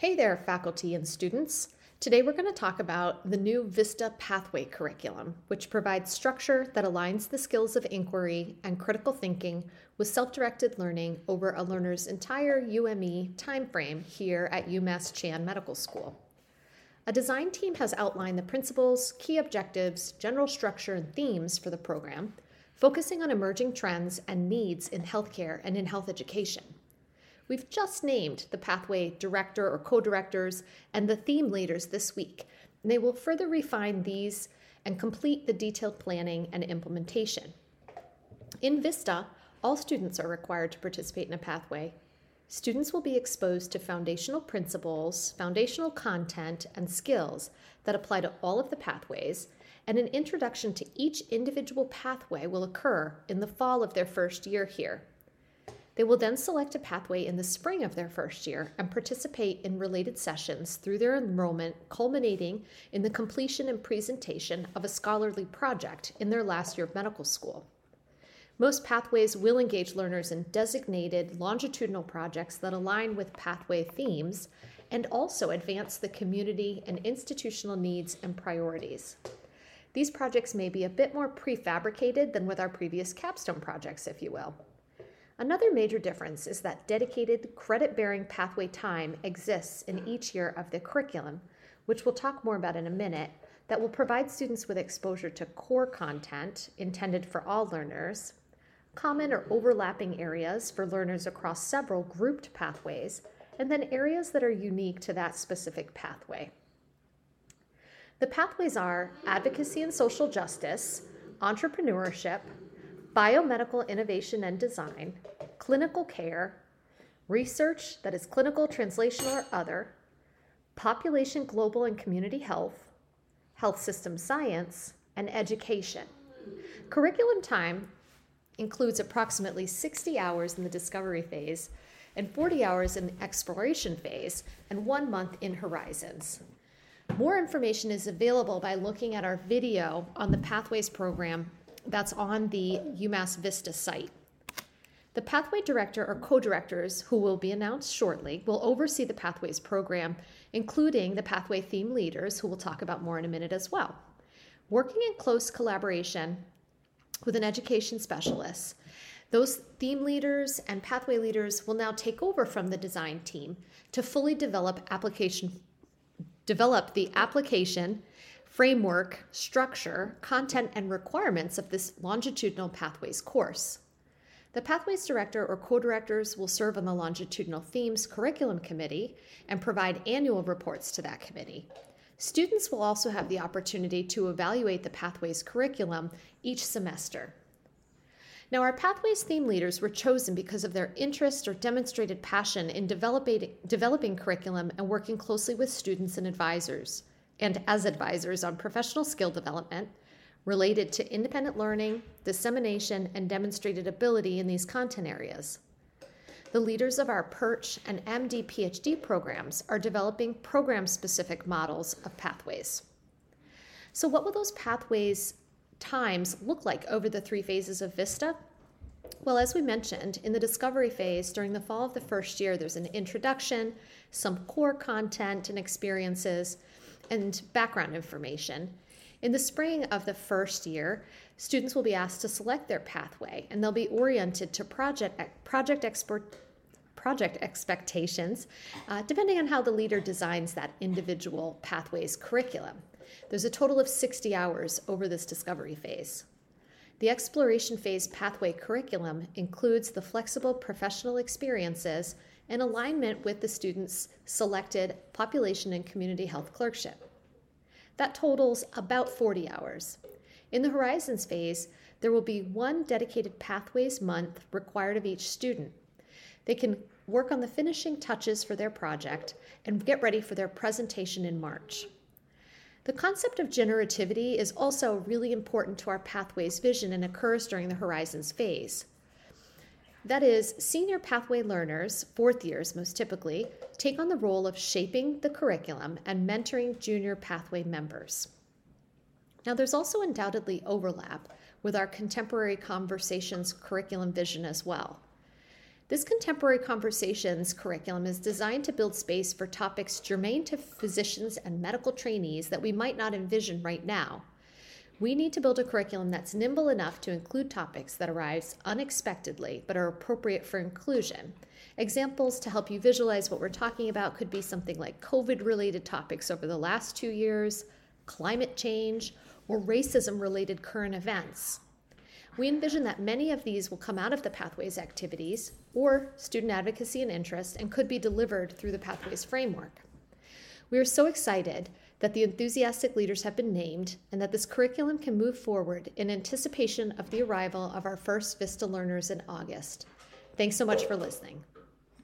Hey there, faculty and students. Today we're going to talk about the new VISTA Pathway curriculum, which provides structure that aligns the skills of inquiry and critical thinking with self directed learning over a learner's entire UME timeframe here at UMass Chan Medical School. A design team has outlined the principles, key objectives, general structure, and themes for the program, focusing on emerging trends and needs in healthcare and in health education. We've just named the pathway director or co directors and the theme leaders this week, and they will further refine these and complete the detailed planning and implementation. In VISTA, all students are required to participate in a pathway. Students will be exposed to foundational principles, foundational content, and skills that apply to all of the pathways, and an introduction to each individual pathway will occur in the fall of their first year here. They will then select a pathway in the spring of their first year and participate in related sessions through their enrollment, culminating in the completion and presentation of a scholarly project in their last year of medical school. Most pathways will engage learners in designated longitudinal projects that align with pathway themes and also advance the community and institutional needs and priorities. These projects may be a bit more prefabricated than with our previous capstone projects, if you will. Another major difference is that dedicated credit bearing pathway time exists in each year of the curriculum, which we'll talk more about in a minute, that will provide students with exposure to core content intended for all learners, common or overlapping areas for learners across several grouped pathways, and then areas that are unique to that specific pathway. The pathways are advocacy and social justice, entrepreneurship, biomedical innovation and design, clinical care, research that is clinical, translational, or other, population, global, and community health, health system science, and education. Curriculum time includes approximately 60 hours in the discovery phase and 40 hours in the exploration phase and one month in horizons. More information is available by looking at our video on the Pathways program that's on the UMass Vista site. The Pathway Director or co directors, who will be announced shortly, will oversee the Pathways program, including the Pathway theme leaders, who we'll talk about more in a minute as well. Working in close collaboration with an education specialist, those theme leaders and pathway leaders will now take over from the design team to fully develop application develop the application framework, structure, content, and requirements of this longitudinal pathways course. The Pathways Director or co directors will serve on the Longitudinal Themes Curriculum Committee and provide annual reports to that committee. Students will also have the opportunity to evaluate the Pathways curriculum each semester. Now, our Pathways theme leaders were chosen because of their interest or demonstrated passion in developing, developing curriculum and working closely with students and advisors and as advisors on professional skill development related to independent learning, dissemination, and demonstrated ability in these content areas. The leaders of our PURCH and MD PhD programs are developing program specific models of pathways. So, what will those pathways times look like over the three phases of VISTA? Well, as we mentioned, in the discovery phase during the fall of the first year, there's an introduction, some core content and experiences, and background information. In the spring of the first year, students will be asked to select their pathway and they'll be oriented to project, project expert project expectations, uh, depending on how the leader designs that individual pathway's curriculum. There's a total of 60 hours over this discovery phase. The exploration phase pathway curriculum includes the flexible professional experiences in alignment with the student's selected population and community health clerkship. That totals about 40 hours. In the Horizons phase, there will be one dedicated Pathways month required of each student. They can work on the finishing touches for their project and get ready for their presentation in March. The concept of generativity is also really important to our Pathways vision and occurs during the Horizons phase. That is, senior pathway learners, fourth years most typically, take on the role of shaping the curriculum and mentoring junior pathway members. Now, there's also undoubtedly overlap with our contemporary conversations curriculum vision as well. This contemporary conversations curriculum is designed to build space for topics germane to physicians and medical trainees that we might not envision right now. We need to build a curriculum that's nimble enough to include topics that arise unexpectedly but are appropriate for inclusion. Examples to help you visualize what we're talking about could be something like COVID related topics over the last two years, climate change, or racism related current events. We envision that many of these will come out of the Pathways activities or student advocacy and interest and could be delivered through the Pathways framework. We are so excited that the enthusiastic leaders have been named and that this curriculum can move forward in anticipation of the arrival of our first VISTA learners in August. Thanks so much for listening.